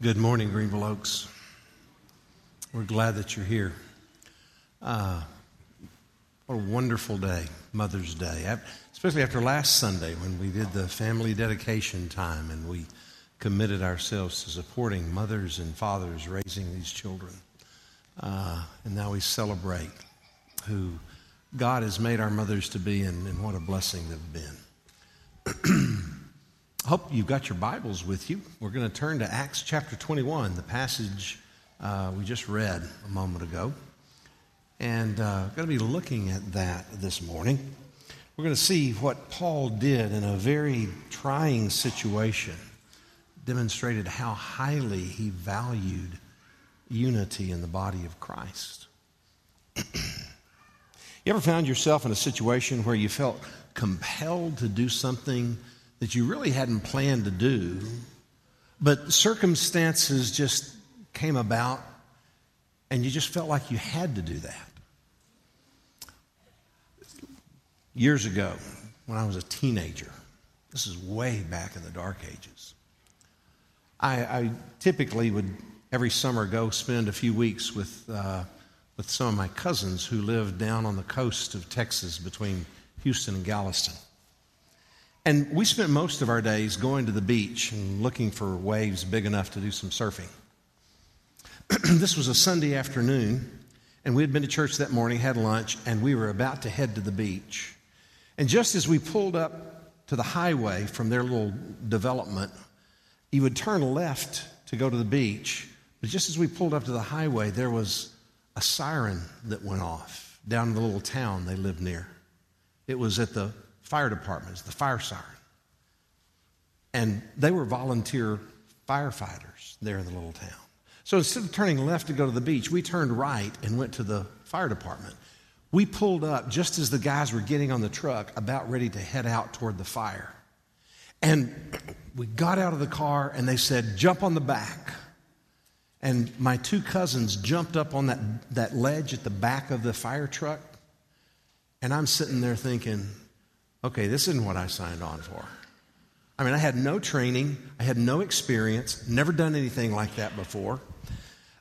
Good morning, Greenville Oaks. We're glad that you're here. Uh, what a wonderful day, Mother's Day, especially after last Sunday when we did the family dedication time and we committed ourselves to supporting mothers and fathers raising these children. Uh, and now we celebrate who God has made our mothers to be and, and what a blessing they've been. hope you've got your Bibles with you. We're going to turn to Acts chapter 21, the passage uh, we just read a moment ago. And uh, going to be looking at that this morning. We're going to see what Paul did in a very trying situation, demonstrated how highly he valued unity in the body of Christ. you ever found yourself in a situation where you felt compelled to do something? That you really hadn't planned to do, but circumstances just came about and you just felt like you had to do that. Years ago, when I was a teenager, this is way back in the dark ages, I, I typically would every summer go spend a few weeks with, uh, with some of my cousins who lived down on the coast of Texas between Houston and Galveston. And we spent most of our days going to the beach and looking for waves big enough to do some surfing. this was a Sunday afternoon, and we had been to church that morning, had lunch, and we were about to head to the beach. And just as we pulled up to the highway from their little development, you would turn left to go to the beach. But just as we pulled up to the highway, there was a siren that went off down in the little town they lived near. It was at the fire departments, the fire siren. And they were volunteer firefighters there in the little town. So instead of turning left to go to the beach, we turned right and went to the fire department. We pulled up just as the guys were getting on the truck, about ready to head out toward the fire. And we got out of the car and they said, Jump on the back. And my two cousins jumped up on that, that ledge at the back of the fire truck. And I'm sitting there thinking, okay, this isn't what I signed on for. I mean, I had no training, I had no experience, never done anything like that before.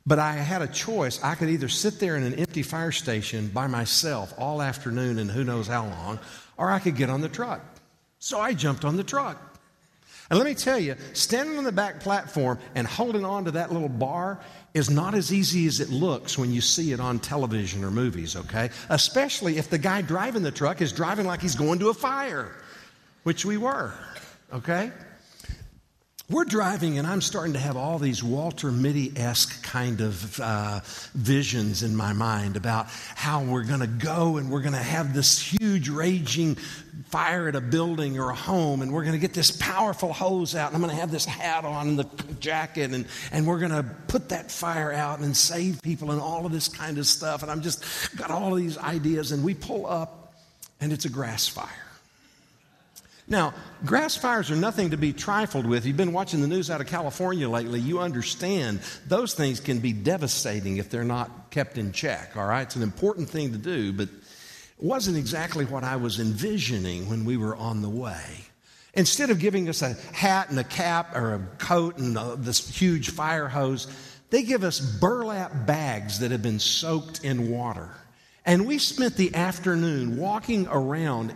But I had a choice. I could either sit there in an empty fire station by myself all afternoon and who knows how long, or I could get on the truck. So I jumped on the truck. And let me tell you, standing on the back platform and holding on to that little bar is not as easy as it looks when you see it on television or movies, okay? Especially if the guy driving the truck is driving like he's going to a fire, which we were, okay? We're driving, and I'm starting to have all these Walter Mitty esque kind of uh, visions in my mind about how we're going to go and we're going to have this huge raging fire at a building or a home, and we're going to get this powerful hose out, and I'm going to have this hat on and the jacket, and, and we're going to put that fire out and save people and all of this kind of stuff. And I'm just got all these ideas, and we pull up, and it's a grass fire. Now, grass fires are nothing to be trifled with. You've been watching the news out of California lately. You understand those things can be devastating if they're not kept in check, all right? It's an important thing to do, but it wasn't exactly what I was envisioning when we were on the way. Instead of giving us a hat and a cap or a coat and a, this huge fire hose, they give us burlap bags that have been soaked in water. And we spent the afternoon walking around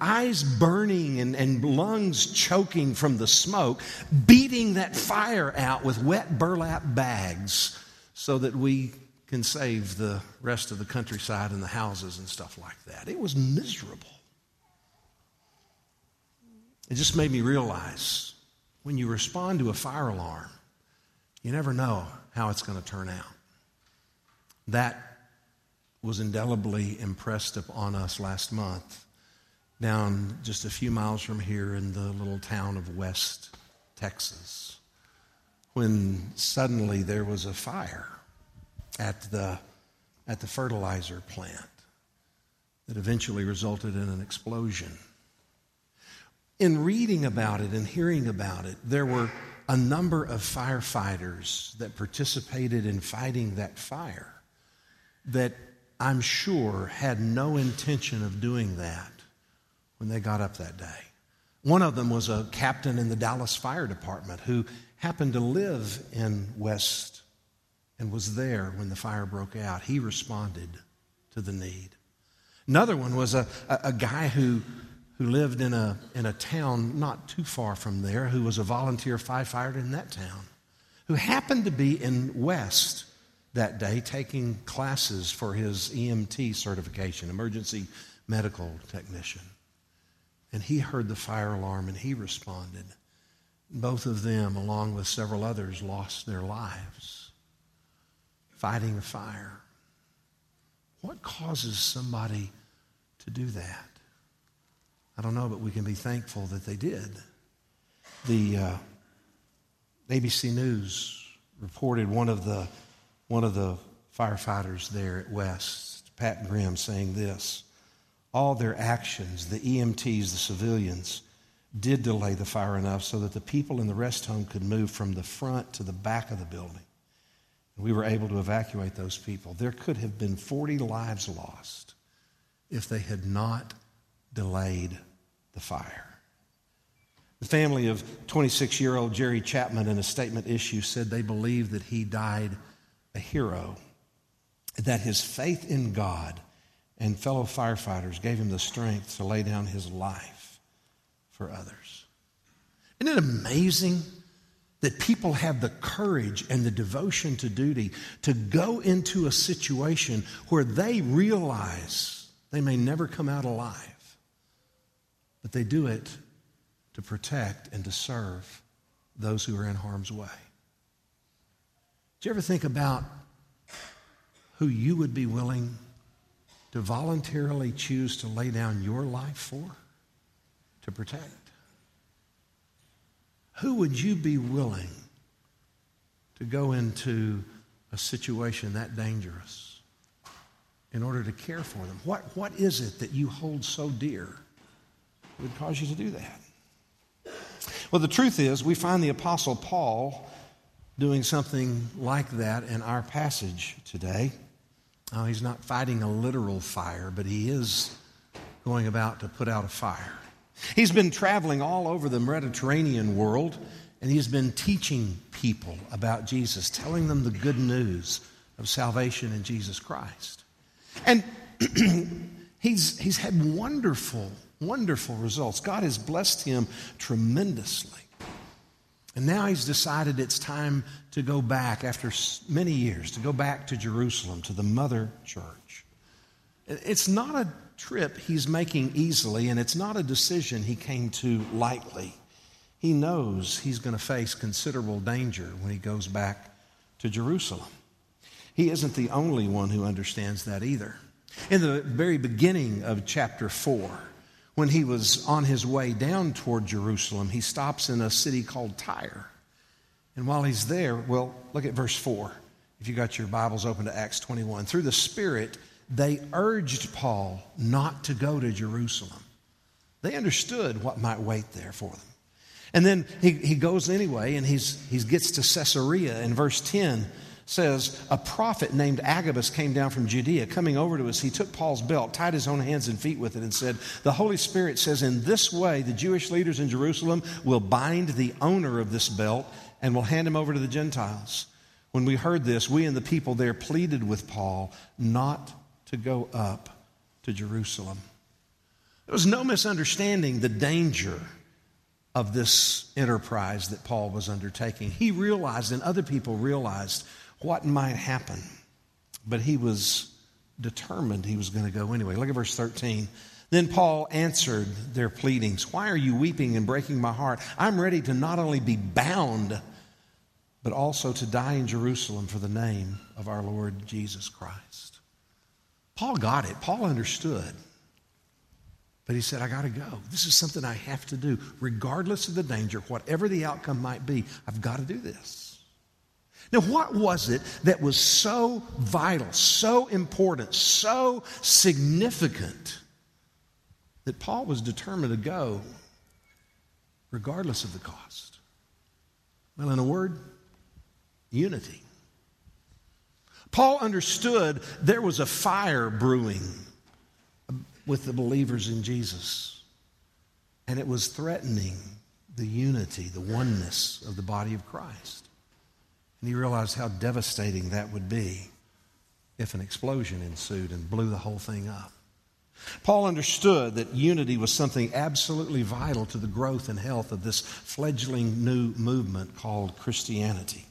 eyes burning and, and lungs choking from the smoke, beating that fire out with wet burlap bags so that we can save the rest of the countryside and the houses and stuff like that. It was miserable. It just made me realize when you respond to a fire alarm, you never know how it's going to turn out. That was indelibly impressed upon us last month down just a few miles from here in the little town of West Texas when suddenly there was a fire at the, at the fertilizer plant that eventually resulted in an explosion. In reading about it and hearing about it, there were a number of firefighters that participated in fighting that fire that I'm sure had no intention of doing that when they got up that day. One of them was a captain in the Dallas Fire Department who happened to live in West and was there when the fire broke out. He responded to the need. Another one was a, a, a guy who, who lived in a, in a town not too far from there, who was a volunteer firefighter in that town, who happened to be in West that day taking classes for his EMT certification, emergency medical technician. And he heard the fire alarm and he responded. Both of them, along with several others, lost their lives fighting a fire. What causes somebody to do that? I don't know, but we can be thankful that they did. The uh, ABC News reported one of the one of the firefighters there at West, Pat Grimm, saying this: all their actions, the EMTs, the civilians, did delay the fire enough so that the people in the rest home could move from the front to the back of the building. We were able to evacuate those people. There could have been 40 lives lost if they had not delayed the fire. The family of 26 year old Jerry Chapman, in a statement issue, said they believe that he died a hero, that his faith in God and fellow firefighters gave him the strength to lay down his life for others. Isn't it amazing that people have the courage and the devotion to duty to go into a situation where they realize they may never come out alive, but they do it to protect and to serve those who are in harm's way? Do you ever think about who you would be willing to voluntarily choose to lay down your life for, to protect? Who would you be willing to go into a situation that dangerous in order to care for them? What, what is it that you hold so dear that would cause you to do that? Well, the truth is, we find the Apostle Paul doing something like that in our passage today. Oh, he's not fighting a literal fire, but he is going about to put out a fire. He's been traveling all over the Mediterranean world, and he's been teaching people about Jesus, telling them the good news of salvation in Jesus Christ. And he's, he's had wonderful, wonderful results. God has blessed him tremendously. And now he's decided it's time to go back after many years, to go back to Jerusalem, to the mother church. It's not a trip he's making easily, and it's not a decision he came to lightly. He knows he's going to face considerable danger when he goes back to Jerusalem. He isn't the only one who understands that either. In the very beginning of chapter 4, when he was on his way down toward Jerusalem, he stops in a city called Tyre. And while he's there, well, look at verse 4. If you got your Bibles open to Acts 21. Through the Spirit, they urged Paul not to go to Jerusalem. They understood what might wait there for them. And then he, he goes anyway, and he's, he gets to Caesarea. In verse 10, says, A prophet named Agabus came down from Judea. Coming over to us, he took Paul's belt, tied his own hands and feet with it, and said, The Holy Spirit says, In this way, the Jewish leaders in Jerusalem will bind the owner of this belt and will hand him over to the Gentiles. When we heard this, we and the people there pleaded with Paul not to go up to Jerusalem. There was no misunderstanding the danger of this enterprise that Paul was undertaking. He realized, and other people realized, what might happen. But he was determined he was going to go anyway. Look at verse 13. Then Paul answered their pleadings Why are you weeping and breaking my heart? I'm ready to not only be bound, but also to die in Jerusalem for the name of our Lord Jesus Christ. Paul got it. Paul understood. But he said, I got to go. This is something I have to do. Regardless of the danger, whatever the outcome might be, I've got to do this. Now, what was it that was so vital, so important, so significant that Paul was determined to go regardless of the cost? Well, in a word, unity. Paul understood there was a fire brewing with the believers in Jesus. and it was threatening the unity, the oneness of the body of Christ. And he realized how devastating that would be if an explosion ensued and blew the whole thing up. Paul understood that unity was something absolutely vital to the growth and health of this fledgling new movement called Christianity.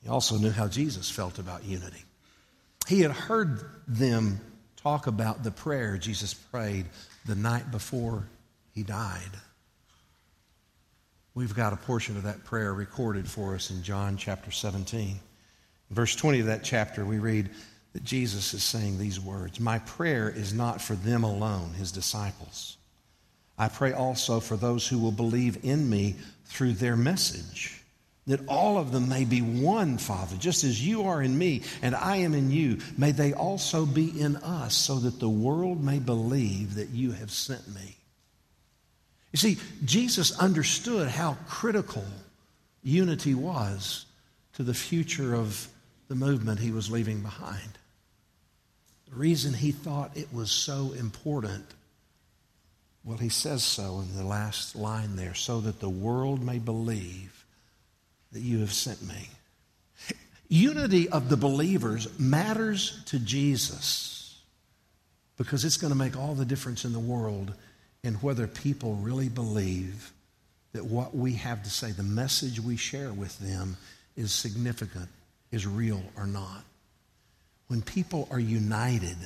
He also knew how Jesus felt about unity. He had heard them talk about the prayer Jesus prayed the night before he died. We've got a portion of that prayer recorded for us in John chapter 17. In verse 20 of that chapter, we read that Jesus is saying these words My prayer is not for them alone, his disciples. I pray also for those who will believe in me through their message, that all of them may be one, Father, just as you are in me and I am in you. May they also be in us, so that the world may believe that you have sent me. You see, Jesus understood how critical unity was to the future of the movement he was leaving behind. The reason he thought it was so important, well, he says so in the last line there, so that the world may believe that you have sent me. Unity of the believers matters to Jesus because it's going to make all the difference in the world and whether people really believe that what we have to say, the message we share with them, is significant, is real or not. When people are united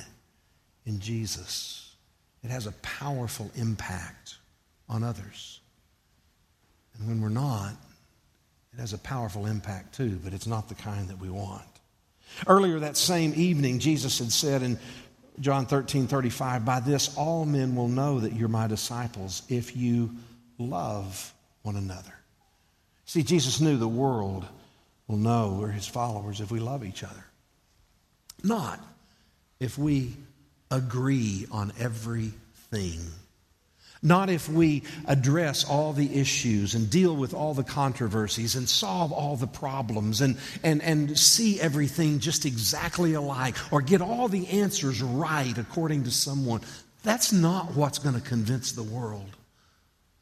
in Jesus, it has a powerful impact on others. And when we're not, it has a powerful impact too, but it's not the kind that we want. Earlier that same evening, Jesus had said in John 13, 35, by this all men will know that you're my disciples if you love one another. See, Jesus knew the world will know we're his followers if we love each other. Not if we agree on everything not if we address all the issues and deal with all the controversies and solve all the problems and, and, and see everything just exactly alike or get all the answers right according to someone. That's not what's going to convince the world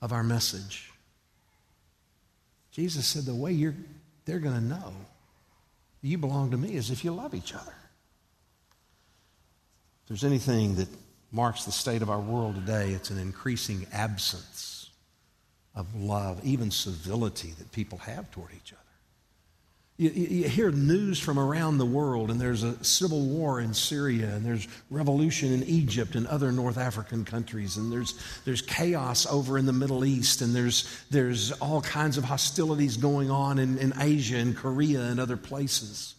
of our message. Jesus said the way you're, they're going to know you belong to me is if you love each other. If there's anything that marks the state of our world today. It's an increasing absence of love, even civility that people have toward each other. You, you, hear news from around the world, and there's a civil war in Syria, and there's revolution in Egypt and other North African countries, and there's, there's chaos over in the Middle East, and there's, there's all kinds of hostilities going on in, in Asia and Korea and other places.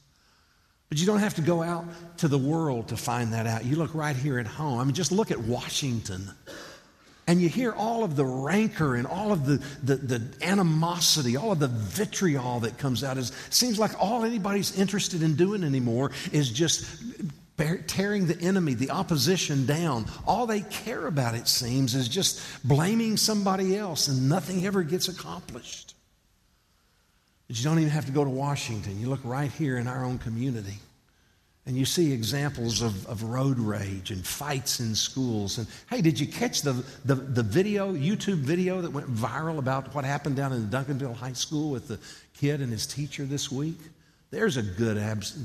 But you don't have to go out to the world to find that out. You look right here at home. I mean, just look at Washington. And you hear all of the rancor and all of the, the, the animosity, all of the vitriol that comes out. It seems like all anybody's interested in doing anymore is just tearing the enemy, the opposition down. All they care about, it seems, is just blaming somebody else, and nothing ever gets accomplished. But you don't even have to go to Washington. You look right here in our own community. And you see examples of, of road rage and fights in schools. And hey, did you catch the, the, the video, YouTube video that went viral about what happened down in Duncanville High School with the kid and his teacher this week? There's a good abs-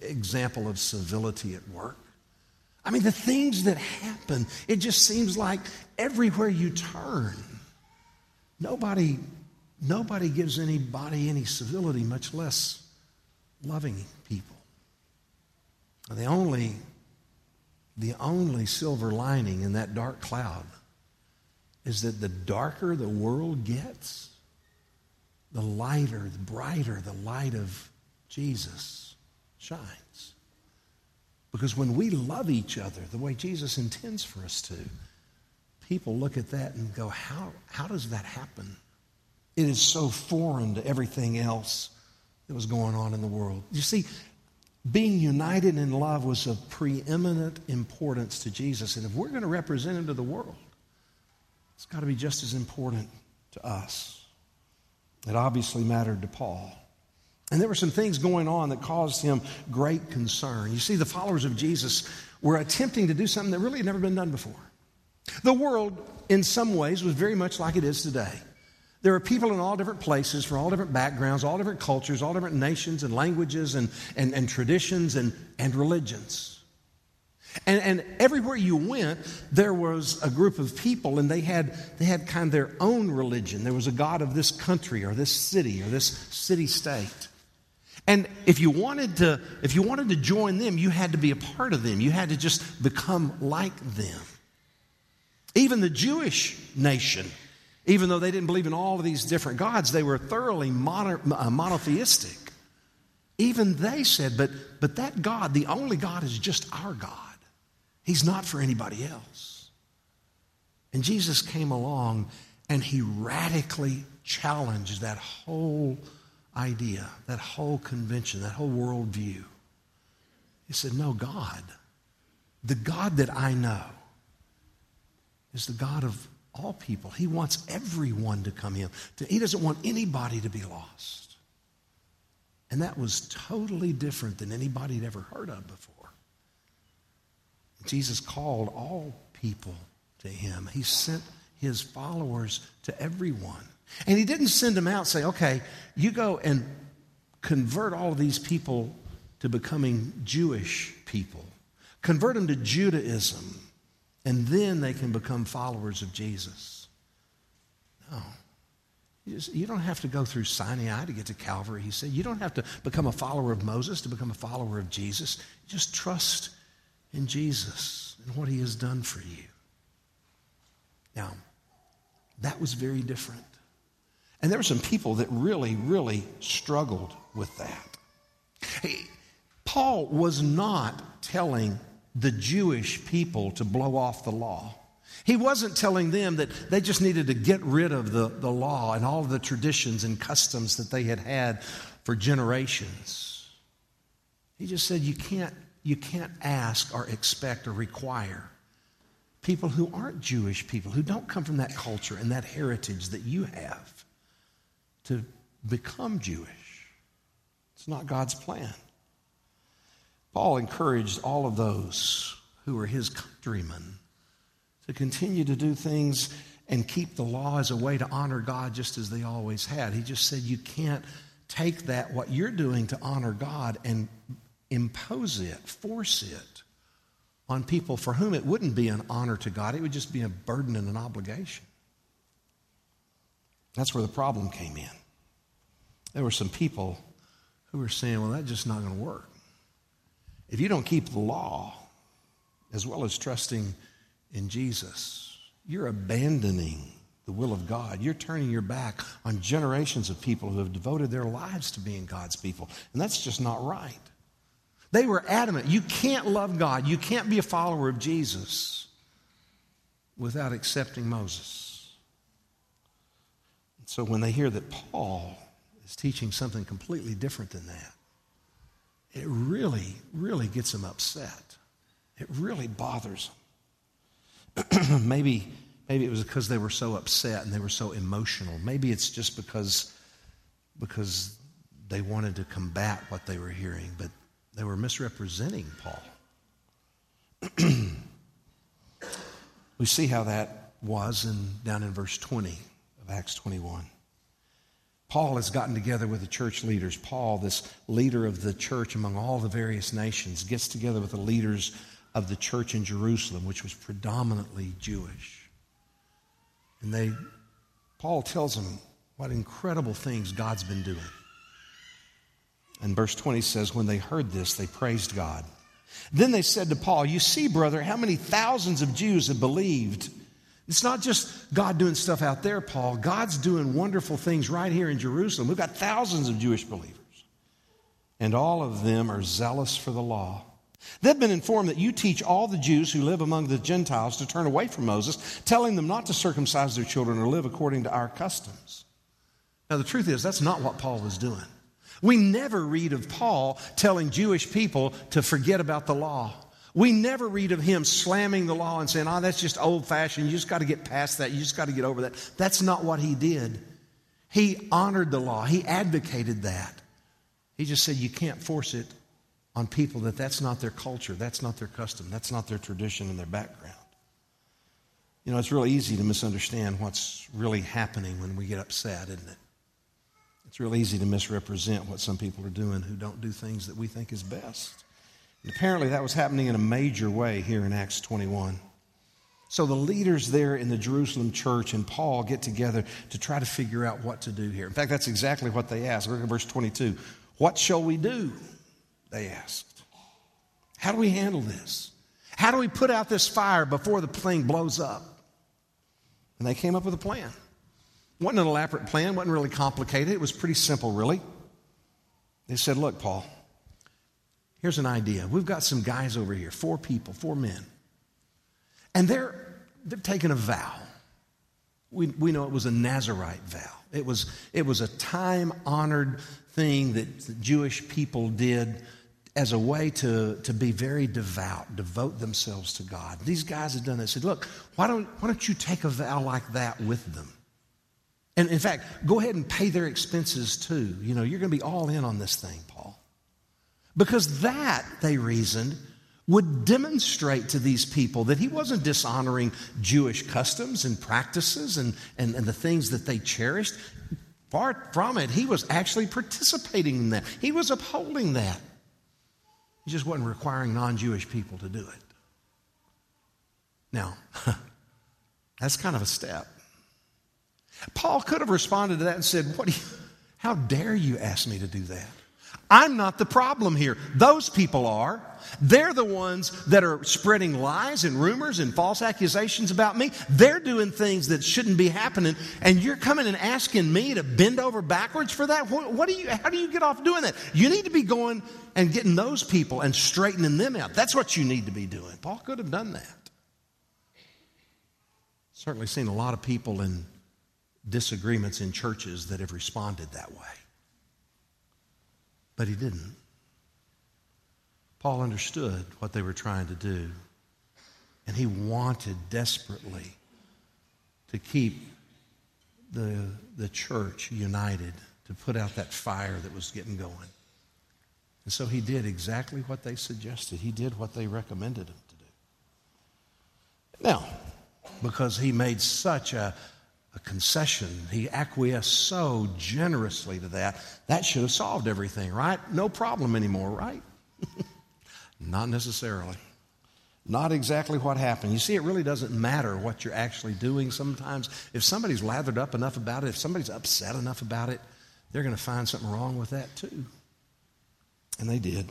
example of civility at work. I mean, the things that happen, it just seems like everywhere you turn, nobody Nobody gives anybody any civility, much less loving people. The only, the only silver lining in that dark cloud is that the darker the world gets, the lighter, the brighter the light of Jesus shines. Because when we love each other the way Jesus intends for us to, people look at that and go, How, how does that happen? It is so foreign to everything else that was going on in the world. You see, being united in love was of preeminent importance to Jesus. And if we're going to represent him to the world, it's got to be just as important to us. It obviously mattered to Paul. And there were some things going on that caused him great concern. You see, the followers of Jesus were attempting to do something that really had never been done before. The world, in some ways, was very much like it is today. There are people in all different places, from all different backgrounds, all different cultures, all different nations and languages and, and, and traditions and, and religions. And, and everywhere you went, there was a group of people, and they had, they had kind of their own religion. There was a God of this country or this city or this city state. And if you wanted to, if you wanted to join them, you had to be a part of them. You had to just become like them. Even the Jewish nation, even though they didn't believe in all of these different gods, they were thoroughly uh, monotheistic. Even they said, but, but that God, the only God, is just our God. He's not for anybody else. And Jesus came along and he radically challenged that whole idea, that whole convention, that whole worldview. He said, No, God, the God that I know is the God of all people. He wants everyone to come in. He doesn't want anybody to be lost. And that was totally different than anybody had ever heard of before. Jesus called all people to him. He sent his followers to everyone. And he didn't send them out say, okay, you go and convert all of these people to becoming Jewish people. Convert them to Judaism, and then they can become followers of Jesus. No. You, don't have to go through Sinai to get to Calvary, he said. You don't have to become a follower of Moses to become a follower of Jesus. Just trust in Jesus and what he has done for you. Now, that was very different. And there were some people that really, really struggled with that. Hey, Paul was not telling the Jewish people to blow off the law. He wasn't telling them that they just needed to get rid of the, the law and all the traditions and customs that they had had for generations. He just said, You can't you can't ask or expect or require people who aren't Jewish people, who don't come from that culture and that heritage that you have, to become Jewish. It's not God's plan. Paul encouraged all of those who were his countrymen to continue to do things and keep the law as a way to honor God just as they always had. He just said you can't take that, what you're doing to honor God, and impose it, force it on people for whom it wouldn't be an honor to God, it would just be a burden and an obligation. That's where the problem came in. There were some people who were saying, well, that's just not going to work. If you don't keep the law, as well as trusting in Jesus, you're abandoning the will of God. You're turning your back on generations of people who have devoted their lives to being God's people. And that's just not right. They were adamant you can't love God, you can't be a follower of Jesus without accepting Moses. So when they hear that Paul is teaching something completely different than that, it really, really gets them upset. It really bothers them. maybe, maybe it was because they were so upset and they were so emotional. Maybe it's just because, because they wanted to combat what they were hearing. But they were misrepresenting Paul. we see how that was in, down in verse 20 of Acts 21. Paul has gotten together with the church leaders. Paul, this leader of the church among all the various nations, gets together with the leaders of the church in Jerusalem, which was predominantly Jewish. And they, Paul tells them what incredible things God's been doing. And verse 20 says, When they heard this, they praised God. Then they said to Paul, You see, brother, how many thousands of Jews have believed. It's not just God doing stuff out there, Paul. God's doing wonderful things right here in Jerusalem. We've got thousands of Jewish believers. And all of them are zealous for the law. They've been informed that you teach all the Jews who live among the Gentiles to turn away from Moses, telling them not to circumcise their children or live according to our customs. Now, the truth is, that's not what Paul was doing. We never read of Paul telling Jewish people to forget about the law. We never read of him slamming the law and saying, oh, that's just old fashioned. You just got to get past that. You just got to get over that. That's not what he did. He honored the law, he advocated that. He just said, you can't force it on people that that's not their culture, that's not their custom, that's not their tradition and their background. You know, it's really easy to misunderstand what's really happening when we get upset, isn't it? It's real easy to misrepresent what some people are doing who don't do things that we think is best. And apparently, that was happening in a major way here in Acts 21. So the leaders there in the Jerusalem church and Paul get together to try to figure out what to do here. In fact, that's exactly what they asked. Look at verse 22. What shall we do? They asked. How do we handle this? How do we put out this fire before the thing blows up? And they came up with a plan. It wasn't an elaborate plan, wasn't really complicated. It was pretty simple, really. They said, Look, Paul, here's an idea. We've got some guys over here, four people, four men. And they're, they're taking a vow. We, we know it was a Nazarite vow. It was, it was a time honored thing that the Jewish people did as a way to, to be very devout, devote themselves to God. These guys had done this. Said, look, why don't, why don't you take a vow like that with them? And in fact, go ahead and pay their expenses too. You know, you're going to be all in on this thing, Paul. Because that, they reasoned, would demonstrate to these people that he wasn't dishonoring Jewish customs and practices and, and, and, the things that they cherished. Far from it, he was actually participating in that, he was upholding that. He just wasn't requiring non Jewish people to do it. Now, that's kind of a step. Paul could have responded to that and said, What you, How dare you ask me to do that? I'm not the problem here. Those people are. They're the ones that are spreading lies and rumors and false accusations about me. They're doing things that shouldn't be happening. And you're coming and asking me to bend over backwards for that? What, what do you, how do you get off doing that? You need to be going and getting those people and straightening them out. That's what you need to be doing. Paul could have done that. Certainly seen a lot of people in disagreements in churches that have responded that way. But he didn't. Paul understood what they were trying to do, and he wanted desperately to keep the, the church united, to put out that fire that was getting going. And so he did exactly what they suggested. He did what they recommended him to do. Now, because he made such a, a concession. He acquiesced so generously to that. That should have solved everything, right? No problem anymore, right? Not necessarily. Not exactly what happened. You see, it really doesn't matter what you're actually doing sometimes. If somebody's lathered up enough about it, if somebody's upset enough about it, they're going to find something wrong with that too. And they did.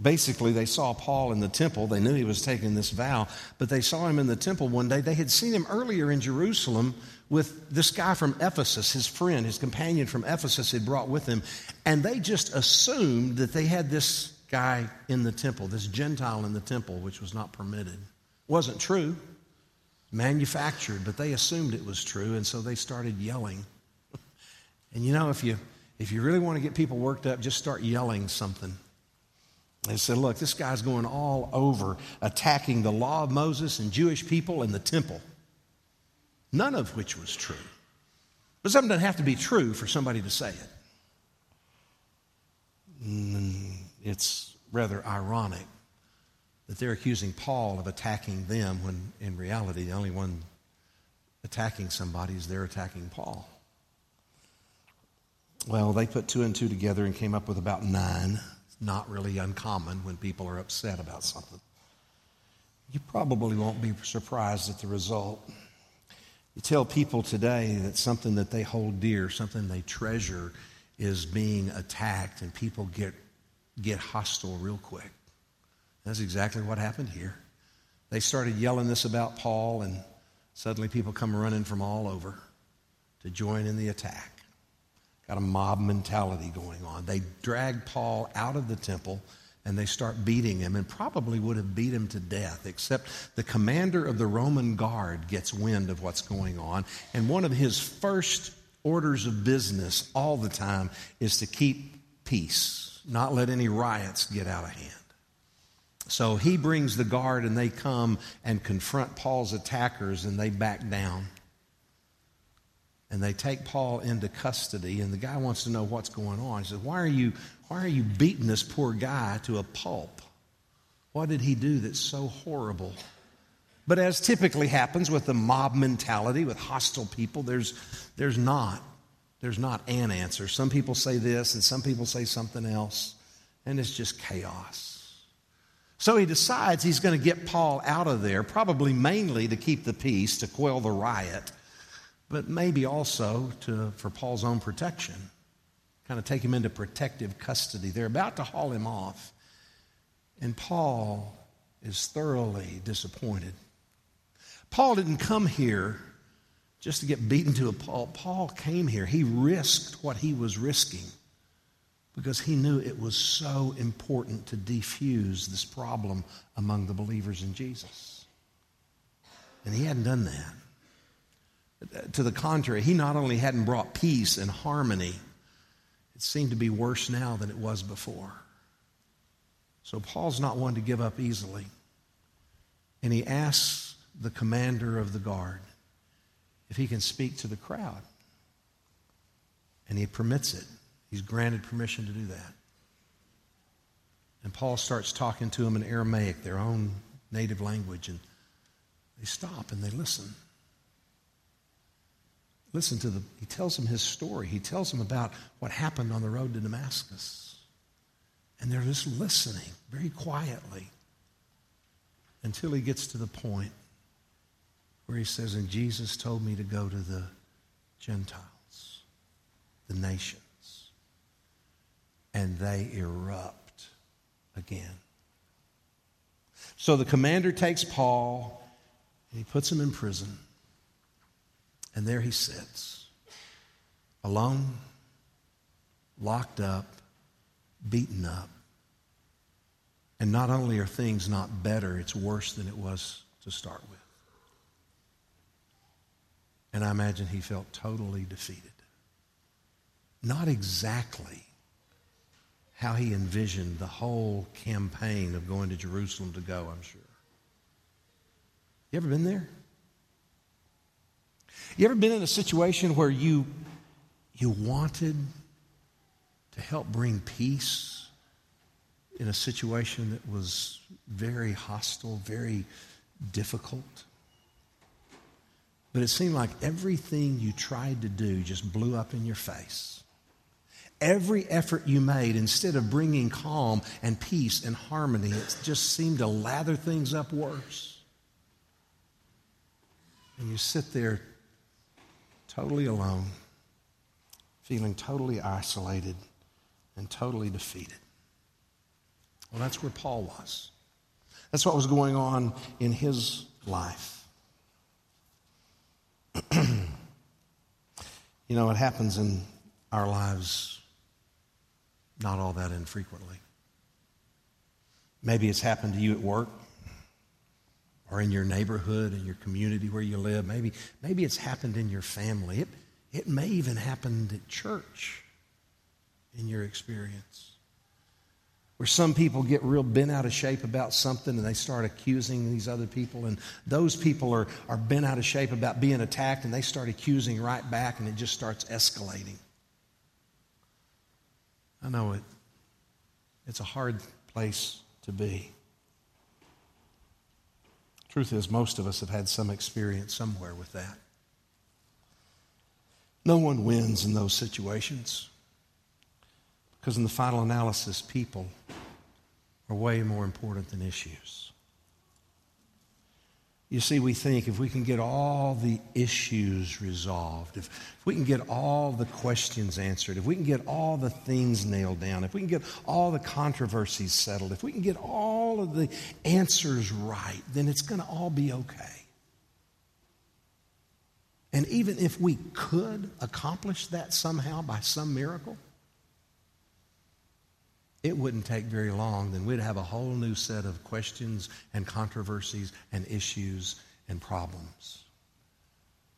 Basically, they saw Paul in the temple. They knew he was taking this vow, but they saw him in the temple one day. They had seen him earlier in Jerusalem with this guy from Ephesus, his friend, his companion from Ephesus had brought with him. And they just assumed that they had this guy in the temple, this Gentile in the temple, which was not permitted. Wasn't true, manufactured, but they assumed it was true, and so they started yelling. and you know, if you if you really want to get people worked up, just start yelling something. They said, Look, this guy's going all over attacking the law of Moses and Jewish people and the temple, none of which was true. But something doesn't have to be true for somebody to say it. Mm, it's rather ironic that they're accusing Paul of attacking them when in reality the only one attacking somebody is they're attacking Paul. Well, they put two and two together and came up with about nine not really uncommon when people are upset about something. You probably won't be surprised at the result. You tell people today that something that they hold dear, something they treasure, is being attacked, and people get, get hostile real quick. That's exactly what happened here. They started yelling this about Paul, and suddenly people come running from all over to join in the attack. Got a mob mentality going on. They drag Paul out of the temple and they start beating him and probably would have beat him to death, except the commander of the Roman guard gets wind of what's going on. And one of his first orders of business all the time is to keep peace, not let any riots get out of hand. So he brings the guard and they come and confront Paul's attackers and they back down and they take Paul into custody, and the guy wants to know what's going on. He says, Why are you, why are you beating this poor guy to a pulp? What did he do that's so horrible? But as typically happens with the mob mentality, with hostile people, there's, there's not. There's not an answer. Some people say this and some people say something else, and it's just chaos. So he decides he's going to get Paul out of there, probably mainly to keep the peace, to quell the riot, but maybe also to, for Paul's own protection, kind of take him into protective custody. They're about to haul him off, and Paul is thoroughly disappointed. Paul didn't come here just to get beaten to a pulp. Paul came here. He risked what he was risking because he knew it was so important to defuse this problem among the believers in Jesus. And he hadn't done that. To the contrary, he not only hadn't brought peace and harmony, it seemed to be worse now than it was before. So Paul's not one to give up easily. And he asks the commander of the guard if he can speak to the crowd. And he permits it. He's granted permission to do that. And Paul starts talking to them in Aramaic, their own native language, and they stop and they listen. Listen to the, he tells them his story. He tells them about what happened on the road to Damascus. And they're just listening very quietly until he gets to the point where he says, And Jesus told me to go to the Gentiles, the nations. And they erupt again. So the commander takes Paul and he puts him in prison. And there he sits, alone, locked up, beaten up. And not only are things not better, it's worse than it was to start with. And I imagine he felt totally defeated. Not exactly how he envisioned the whole campaign of going to Jerusalem to go, I'm sure. You ever been there? You ever been in a situation where you, you wanted to help bring peace in a situation that was very hostile, very difficult? But it seemed like everything you tried to do just blew up in your face. Every effort you made, instead of bringing calm and peace and harmony, it just seemed to lather things up worse. And you sit there totally alone, feeling totally isolated and totally defeated. Well, that's where Paul was. That's what was going on in his life. you know, it happens in our lives not all that infrequently. Maybe it's happened to you at work or in your neighborhood, in your community where you live. Maybe, maybe it's happened in your family. It, it may even happen at church in your experience where some people get real bent out of shape about something and they start accusing these other people, and those people are, are bent out of shape about being attacked and they start accusing right back and it just starts escalating. I know it. It's a hard place to be. Truth is, most of us have had some experience somewhere with that. No one wins in those situations. Because in the final analysis, people are way more important than issues. You see, we think if we can get all the issues resolved, if, if, we can get all the questions answered, if we can get all the things nailed down, if we can get all the controversies settled, if we can get all of the answers right, then it's going to all be okay. And even if we could accomplish that somehow by some miracle, it wouldn't take very long, then we'd have a whole new set of questions and controversies and issues and problems.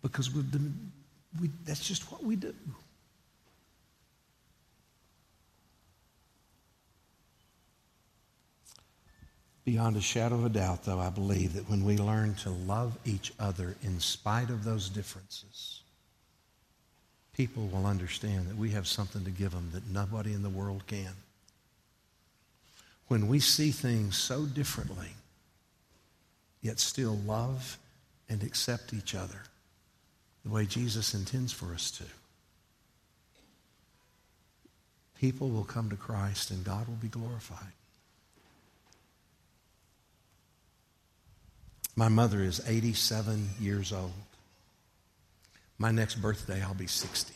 Because been, we, that's just what we do. Beyond a shadow of a doubt, though, I believe that when we learn to love each other in spite of those differences, people will understand that we have something to give them that nobody in the world can when we see things so differently, yet still love and accept each other the way Jesus intends for us to. People will come to Christ and God will be glorified. My mother is 87 years old. My next birthday, I'll be 60.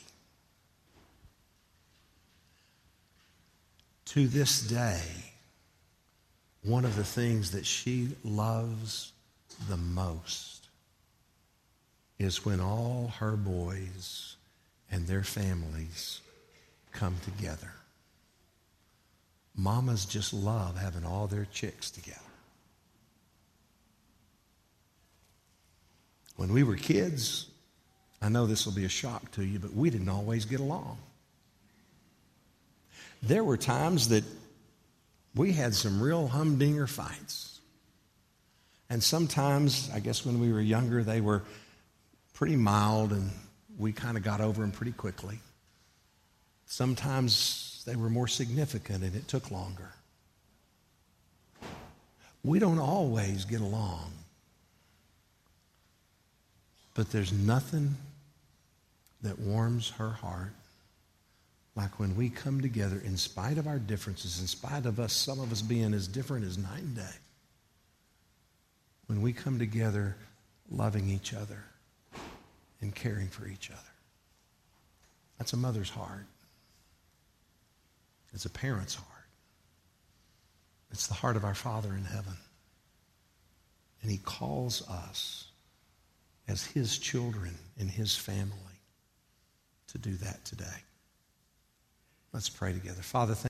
To this day, one of the things that she loves the most is when all her boys and their families come together. Mamas just love having all their chicks together. When we were kids, I know this will be a shock to you, but we didn't always get along. There were times that we had some real humdinger fights. And sometimes, I guess when we were younger, they were pretty mild and we kind of got over them pretty quickly. Sometimes they were more significant and it took longer. We don't always get along. But there's nothing that warms her heart like when we come together in spite of our differences, in spite of us, some of us being as different as night and day. When we come together loving each other and caring for each other. That's a mother's heart. It's a parent's heart. It's the heart of our Father in heaven. And he calls us as his children in his family to do that today. Let's pray together. Father,